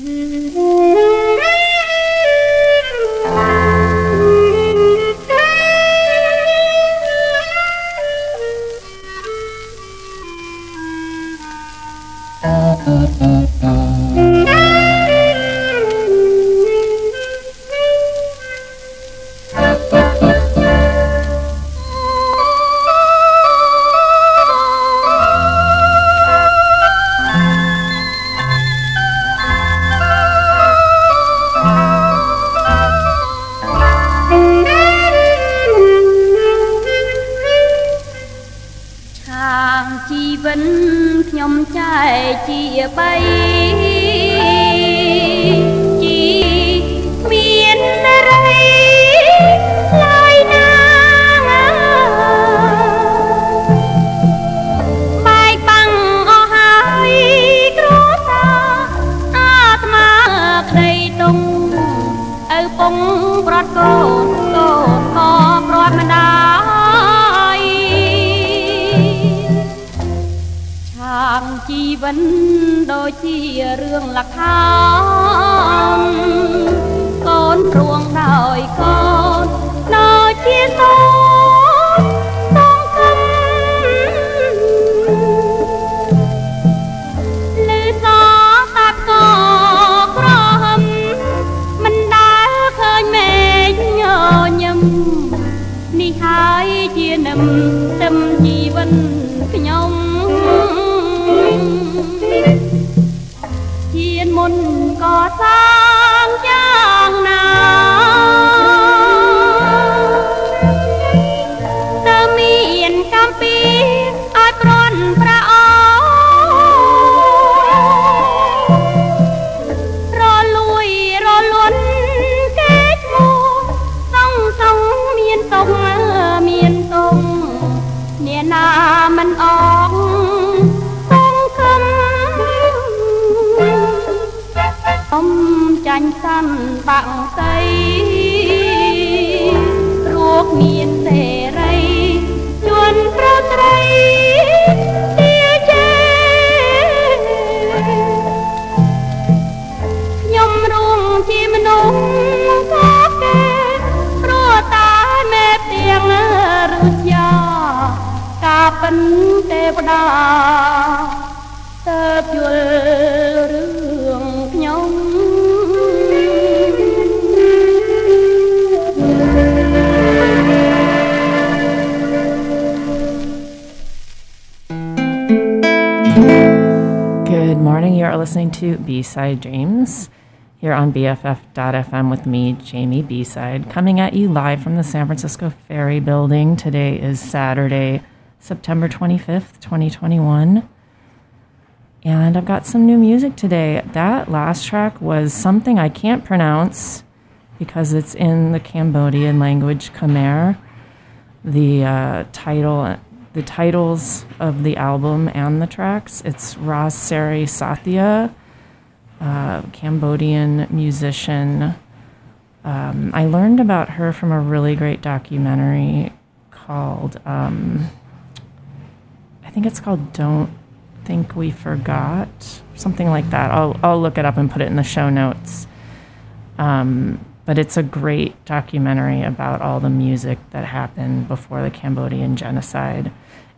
Uh, uh, uh, uh. B-Side Dreams here on BFF.FM with me, Jamie B-Side, coming at you live from the San Francisco Ferry Building. Today is Saturday, September 25th, 2021. And I've got some new music today. That last track was something I can't pronounce because it's in the Cambodian language Khmer. The uh, title, the titles of the album and the tracks. It's Ros Sereysothea uh, Cambodian musician. Um, I learned about her from a really great documentary called, um, I think it's called Don't Think We Forgot, something like that. I'll, I'll look it up and put it in the show notes. Um, but it's a great documentary about all the music that happened before the Cambodian genocide.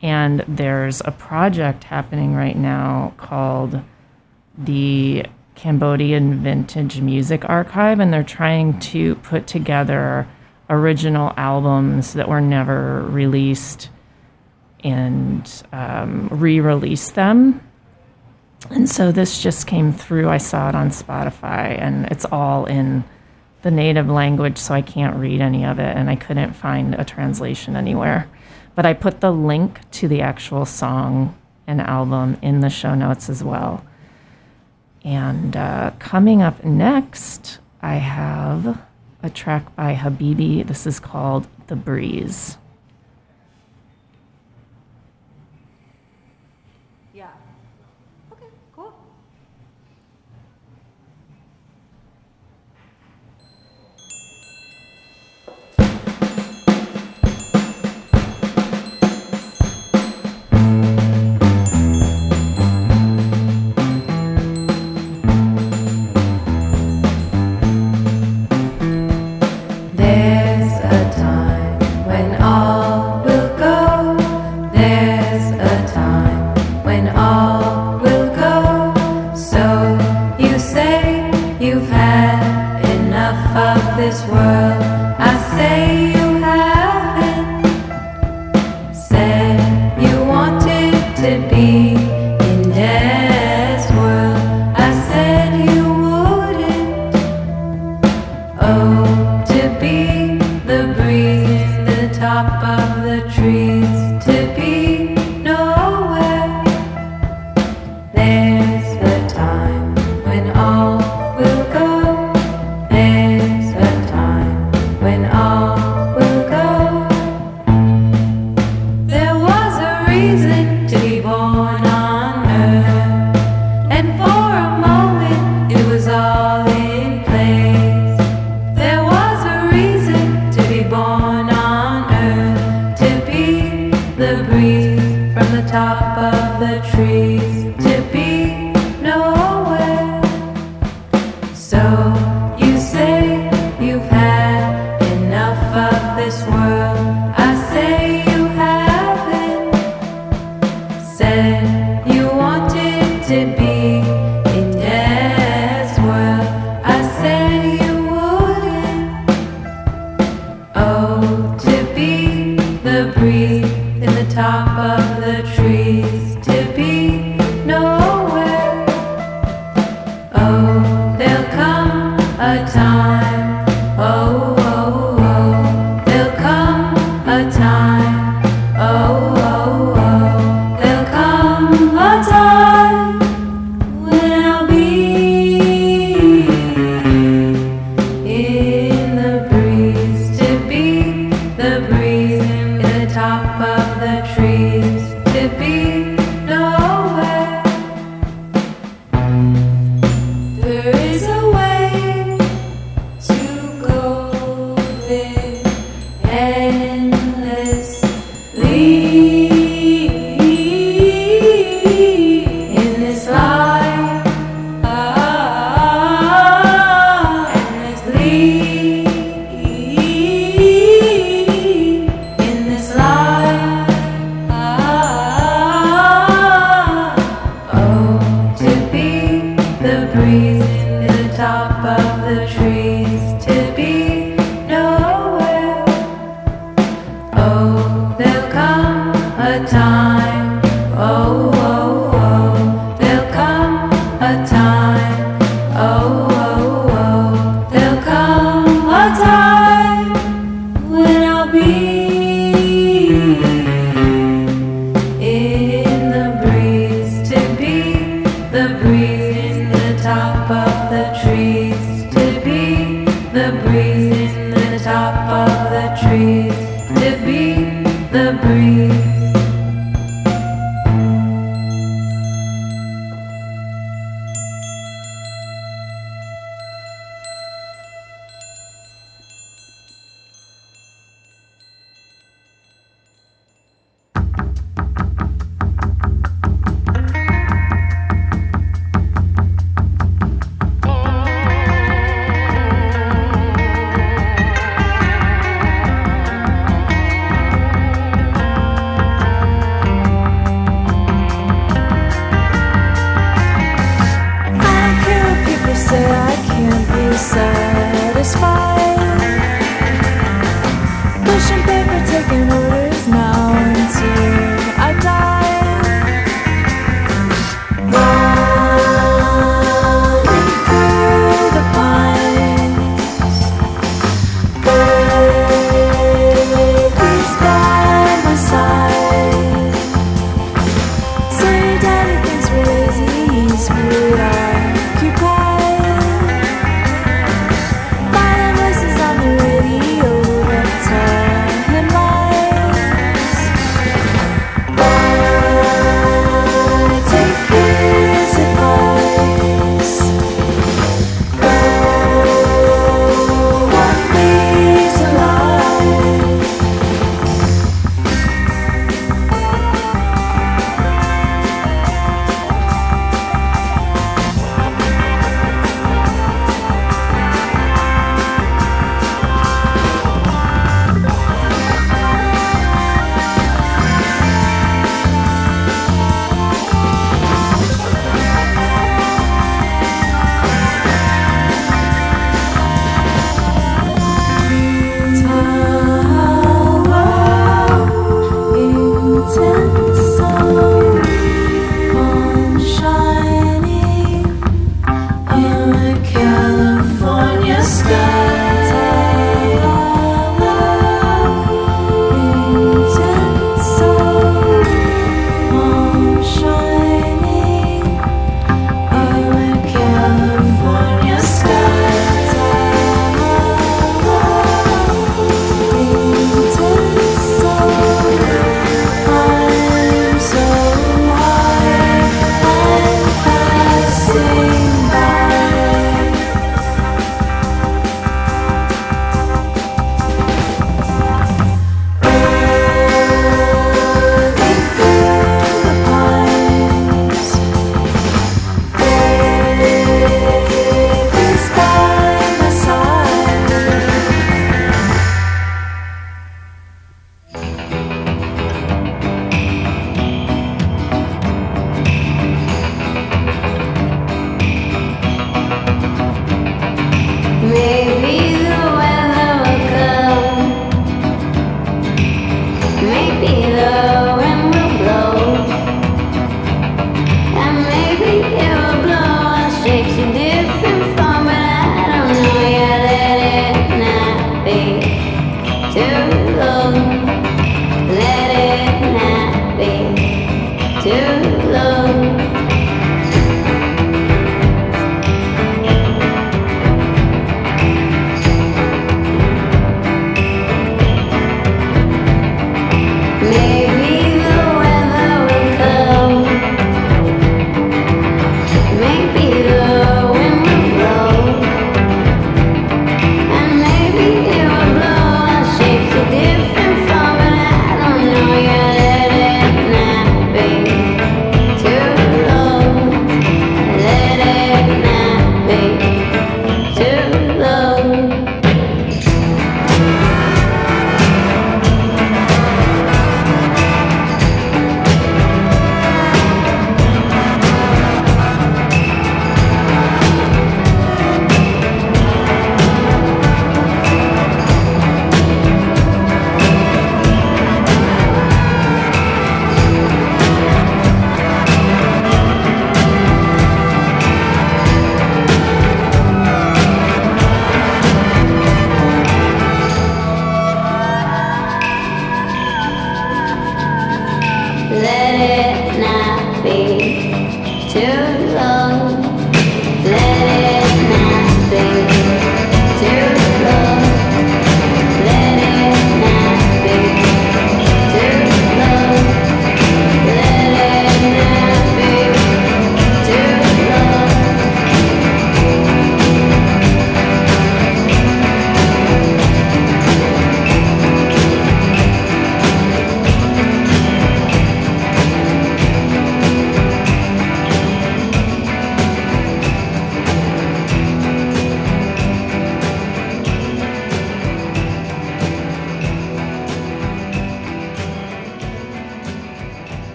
And there's a project happening right now called the Cambodian Vintage Music Archive, and they're trying to put together original albums that were never released and um, re release them. And so this just came through. I saw it on Spotify, and it's all in the native language, so I can't read any of it, and I couldn't find a translation anywhere. But I put the link to the actual song and album in the show notes as well. And uh, coming up next, I have a track by Habibi. This is called The Breeze.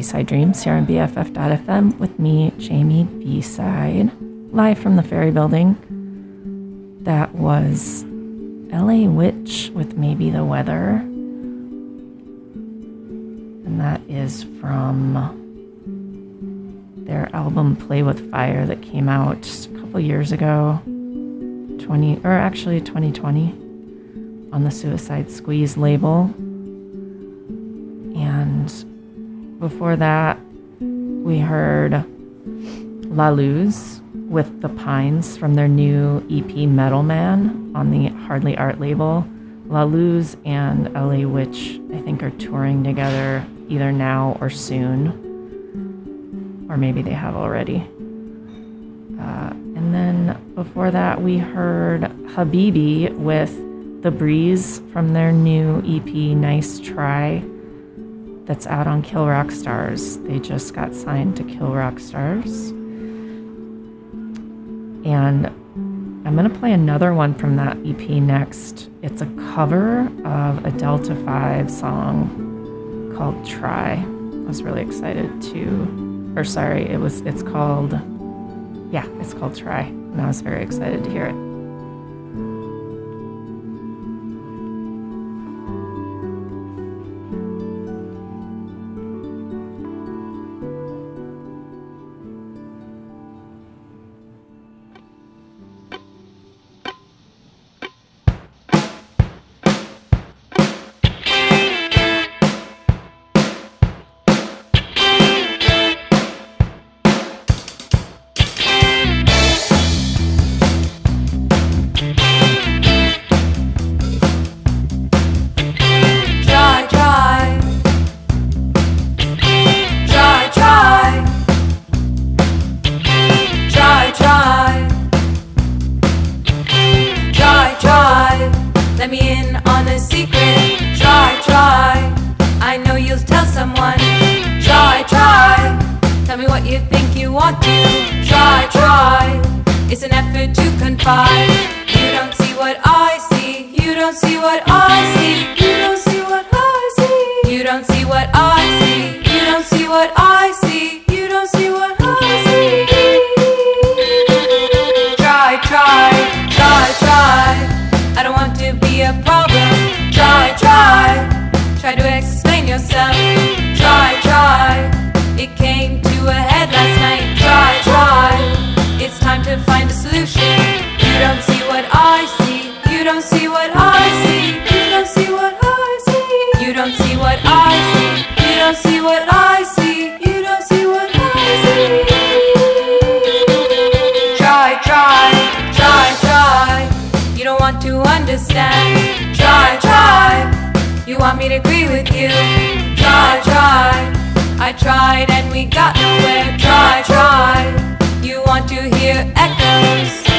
B-Side Dreams here on BFF.fm with me, Jamie B-Side, live from the Ferry Building. That was LA Witch with Maybe the Weather. And that is from their album Play with Fire that came out a couple years ago. 20 or actually 2020 on the Suicide Squeeze label. Before that, we heard La Luz with the Pines from their new EP Metal Man on the Hardly Art label. La Luz and LA Witch, I think, are touring together either now or soon. Or maybe they have already. Uh, and then before that, we heard Habibi with The Breeze from their new EP Nice Try that's out on Kill Rock Stars. They just got signed to Kill Rock Stars. And I'm going to play another one from that EP next. It's a cover of a Delta 5 song called Try. I was really excited to or sorry, it was it's called yeah, it's called Try. And I was very excited to hear it. See what understand. Try, try. You want me to agree with you. Try, try. I tried and we got nowhere. Try, try. You want to hear echoes.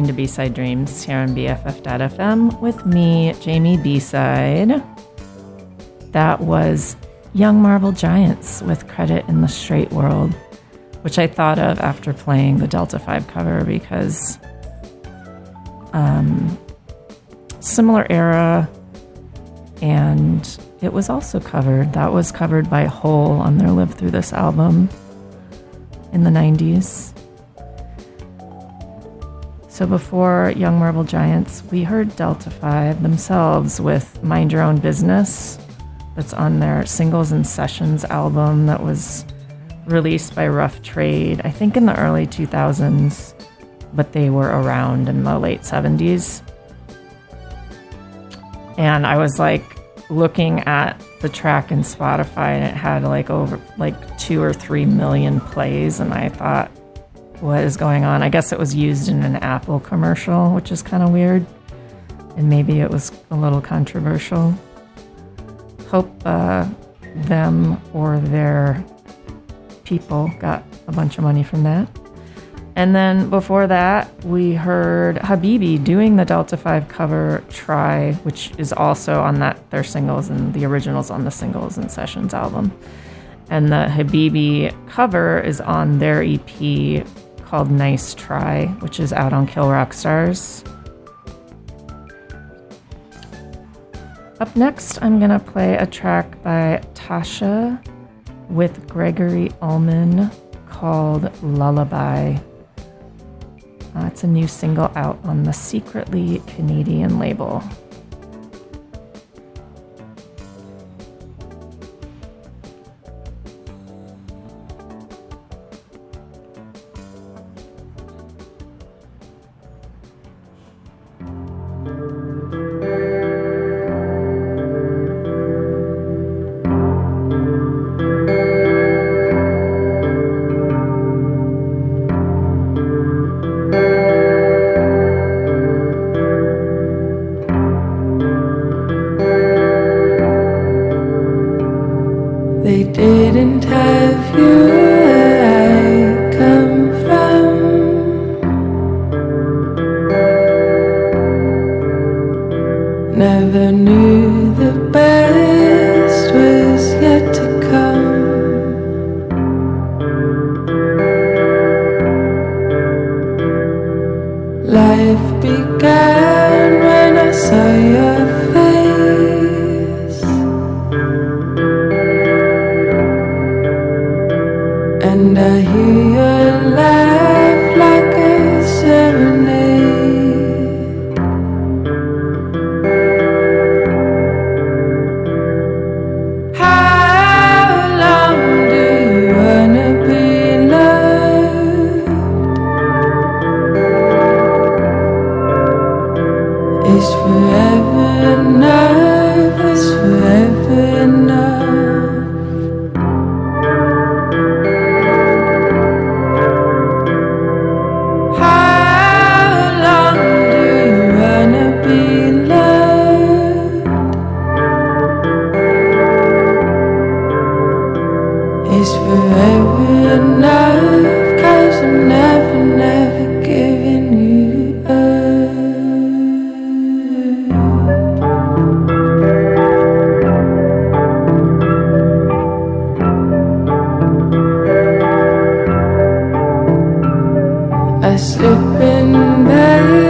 Listening to B-Side Dreams here on BFF.fm with me, Jamie B-Side. That was Young Marble Giants with credit in the straight world, which I thought of after playing the Delta 5 cover because um, similar era and it was also covered. That was covered by Hole on their Live Through This album in the 90s. So before Young Marble Giants, we heard Delta 5 themselves with Mind Your Own Business. That's on their Singles and Sessions album that was released by Rough Trade, I think in the early 2000s, but they were around in the late 70s. And I was like looking at the track in Spotify and it had like over like two or three million plays. And I thought, what is going on? I guess it was used in an Apple commercial, which is kind of weird. And maybe it was a little controversial. Hope uh, them or their people got a bunch of money from that. And then before that, we heard Habibi doing the Delta 5 cover Try, which is also on that their singles and the originals on the singles and sessions album. And the Habibi cover is on their EP called Nice Try, which is out on Kill Rock Stars. Up next, I'm going to play a track by Tasha with Gregory Uhlmann called Lullaby. Uh, it's a new single out on the Secretly Canadian label. I slip in bed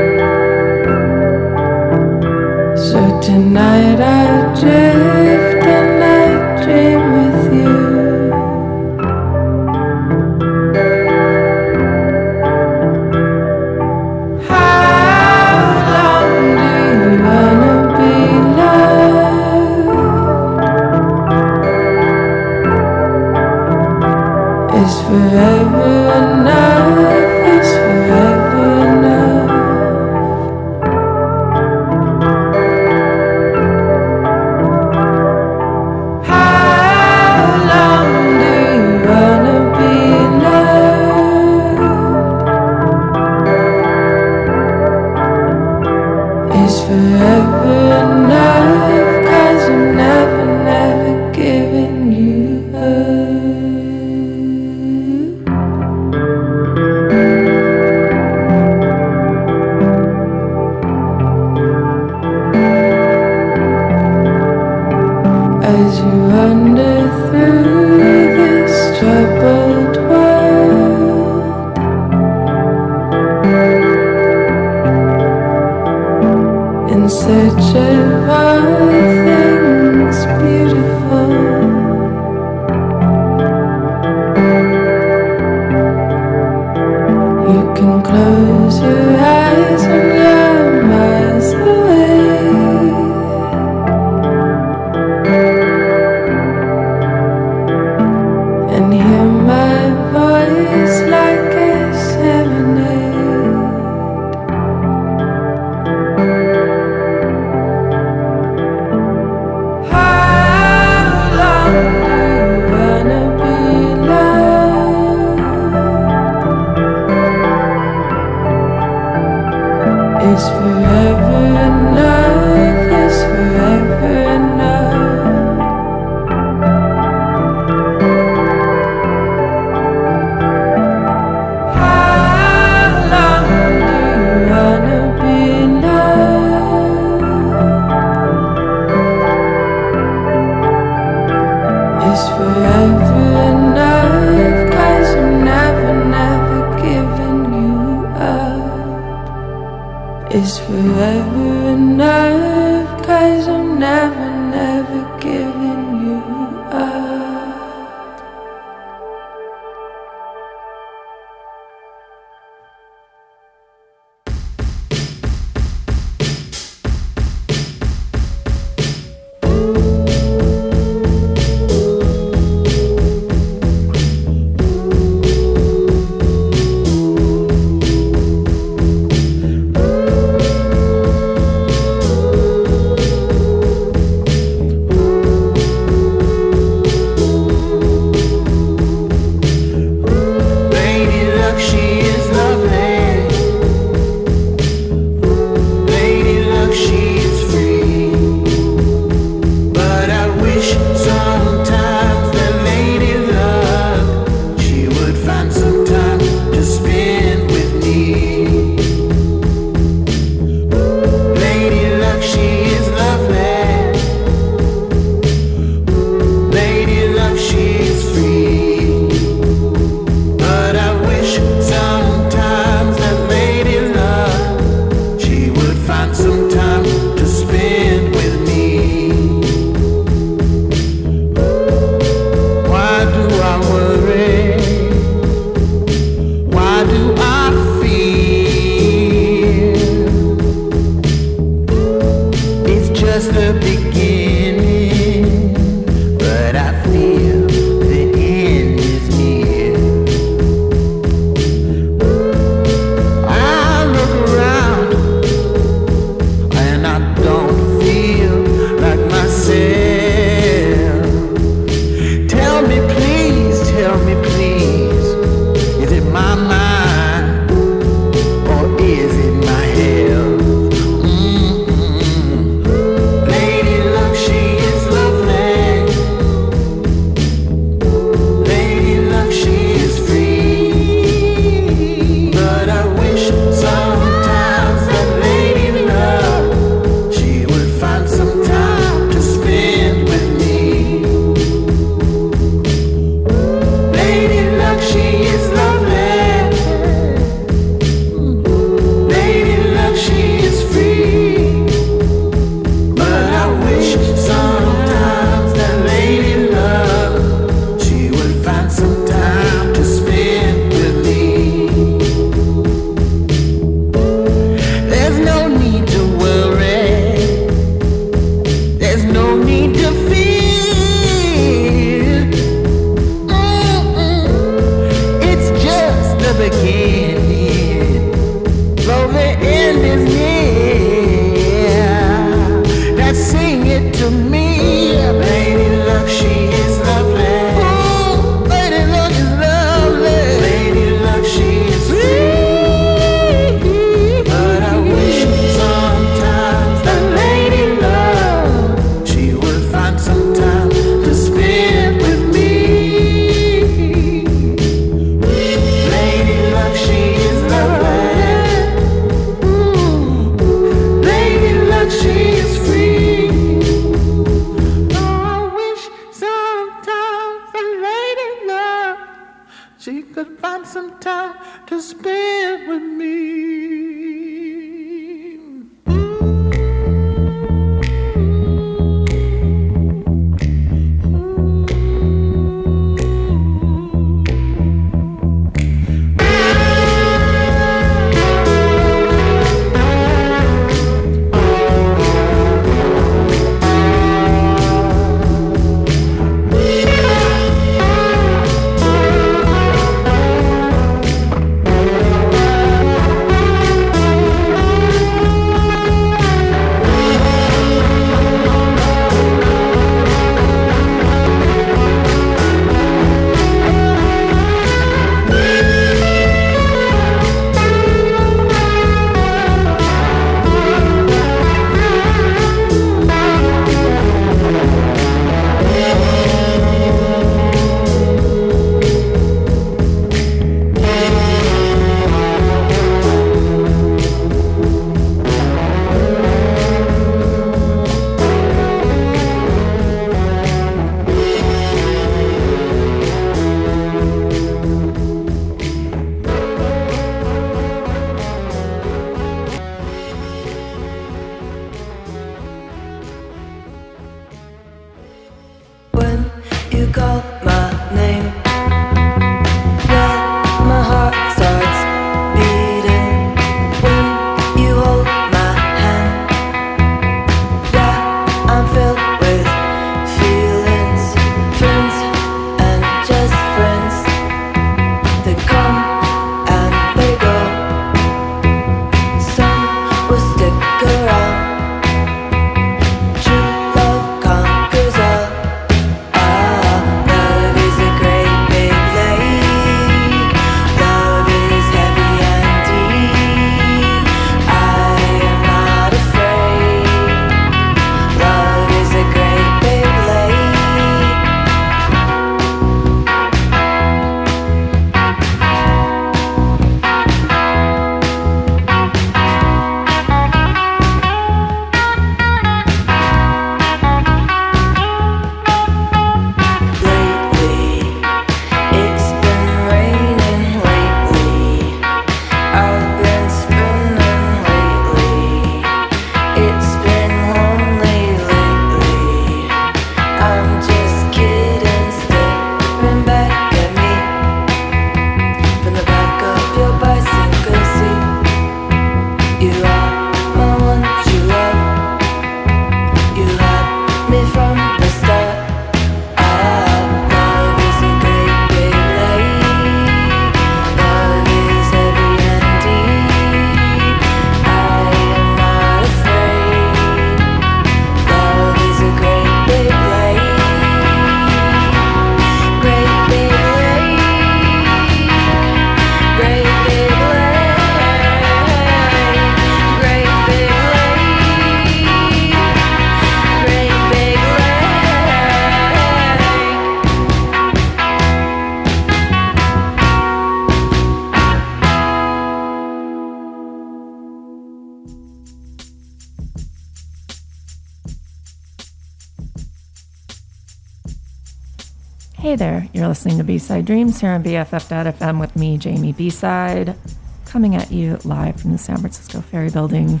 B-Side Dreams here on BFF.FM with me, Jamie B-Side, coming at you live from the San Francisco Ferry Building.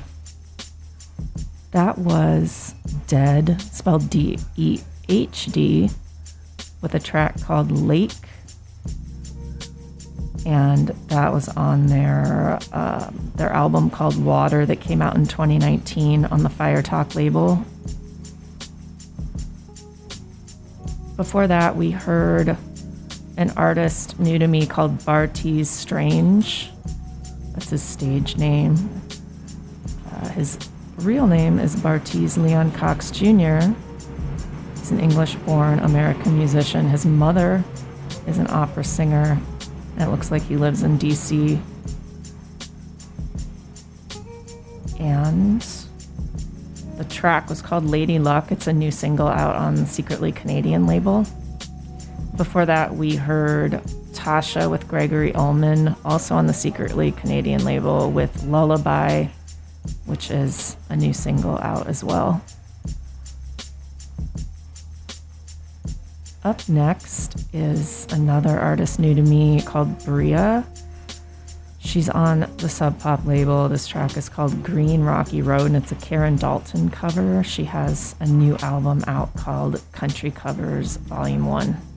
That was Dehd, spelled D-E-H-D, with a track called Lake. And that was on their um, their album called Water that came out in 2019 on the Fire Talk label. Before that, we heard an artist new to me called Bartees Strange. That's his stage name. Uh, his real name is Bartees Leon Cox Jr. He's an English born American musician. His mother is an opera singer, and it looks like he lives in DC. And the track was called Lady Luck. It's a new single out on Secretly Canadian label. Before that, we heard Tasha with Gregory Uhlmann, also on the Secretly Canadian label, with Lullaby, which is a new single out as well. Up next is another artist new to me called Bria. She's on the Sub Pop label. This track is called Green Rocky Road and it's a Karen Dalton cover. She has a new album out called Country Covers Volume 1.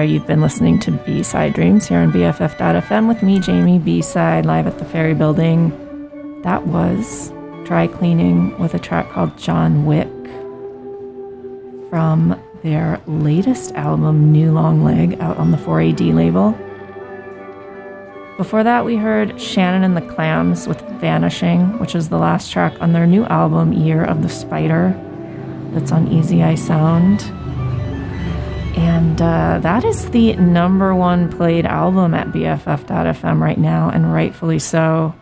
There, you've been listening to B Side Dreams here on BFF.fm with me, Jamie B Side, live at the Ferry Building. That was Dry Cleaning with a track called John Wick from their latest album, New Long Leg, out on the 4AD label. Before that, we heard Shannon and the Clams with Vanishing, which is the last track on their new album, Year of the Spider, that's on Easy Eye Sound. And uh, that is the number one played album at BFF.fm right now, and rightfully so.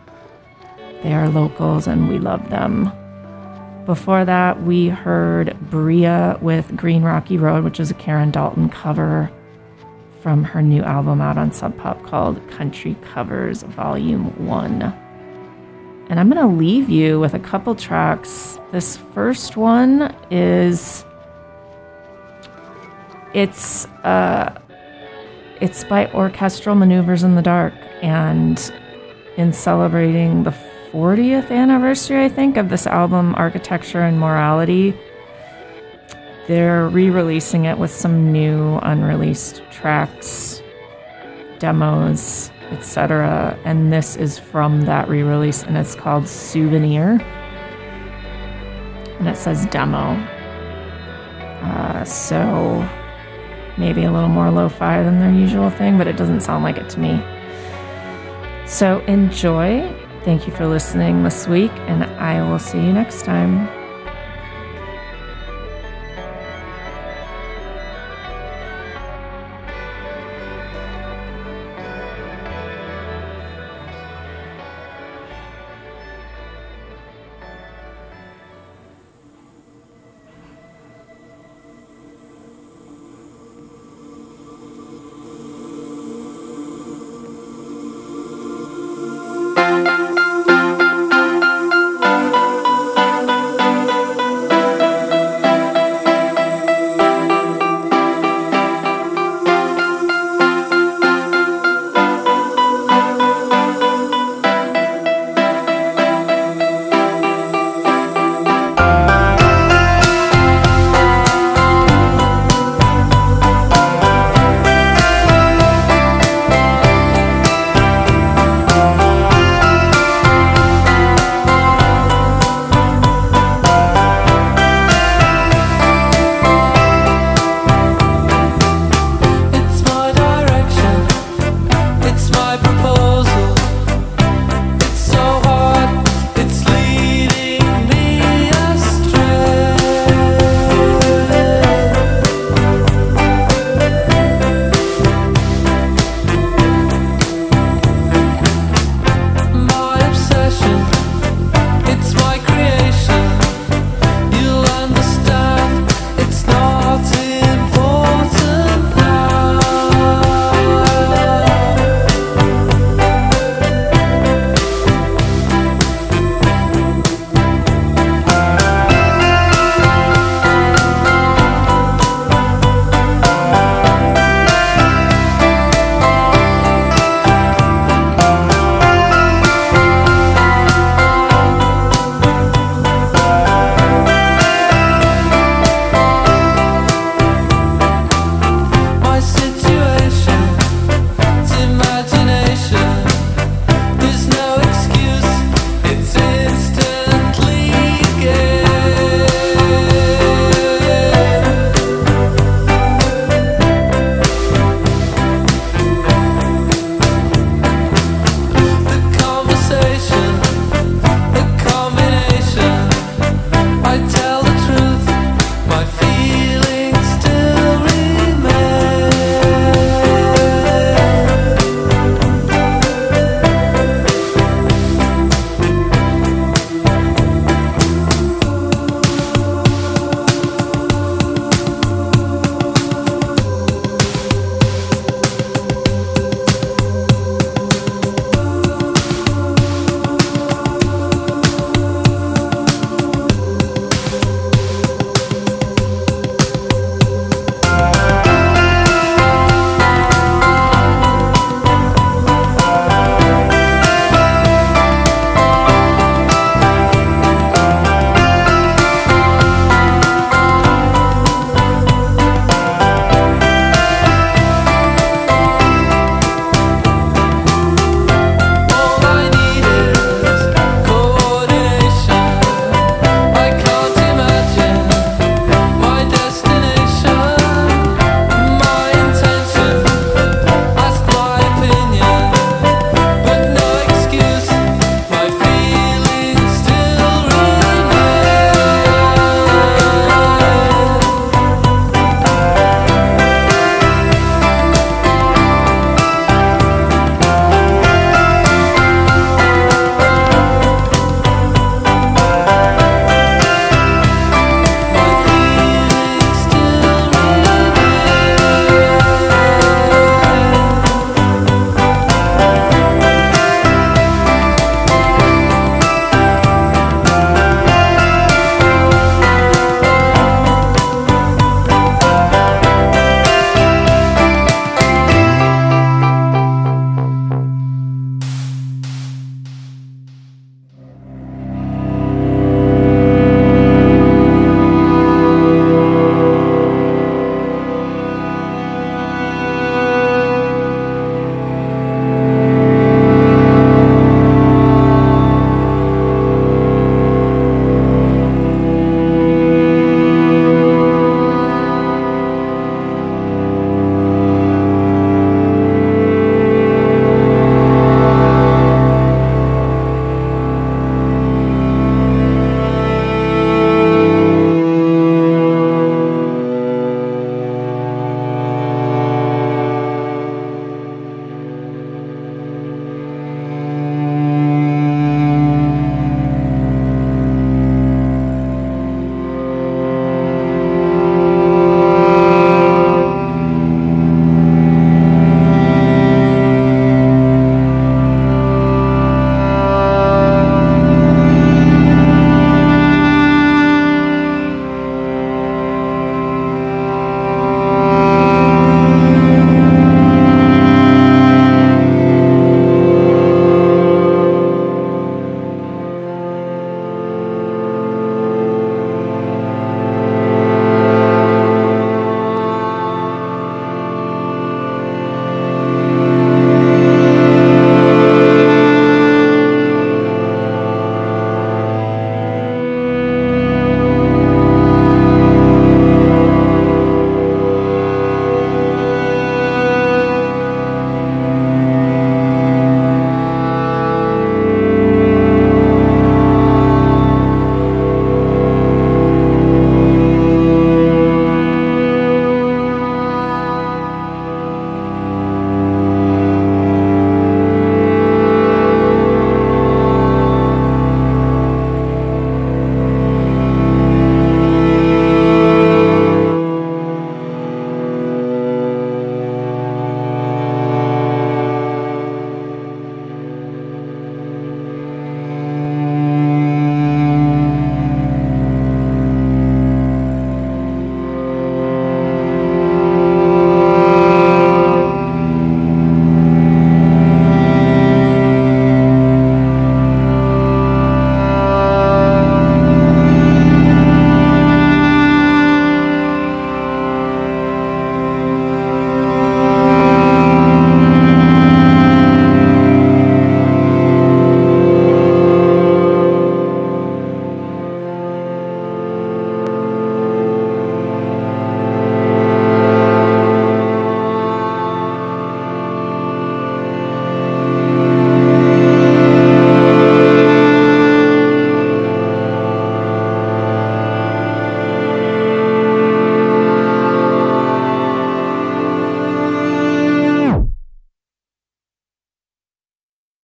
They are locals and we love them. Before that, we heard Bria with Green Rocky Road, which is a Karen Dalton cover from her new album out on Sub Pop called Country Covers Volume 1. And I'm going to leave you with a couple tracks. This first one is it's uh, it's by Orchestral Maneuvers in the Dark, and in celebrating the 40th anniversary, I think, of this album, Architecture and Morality, they're re-releasing it with some new unreleased tracks, demos, etc. And this is from that re-release, and it's called Souvenir, and it says demo. Uh, so maybe a little more lo fi than their usual thing, but it doesn't sound like it to me. So enjoy. Thank you for listening this week, and I will see you next time.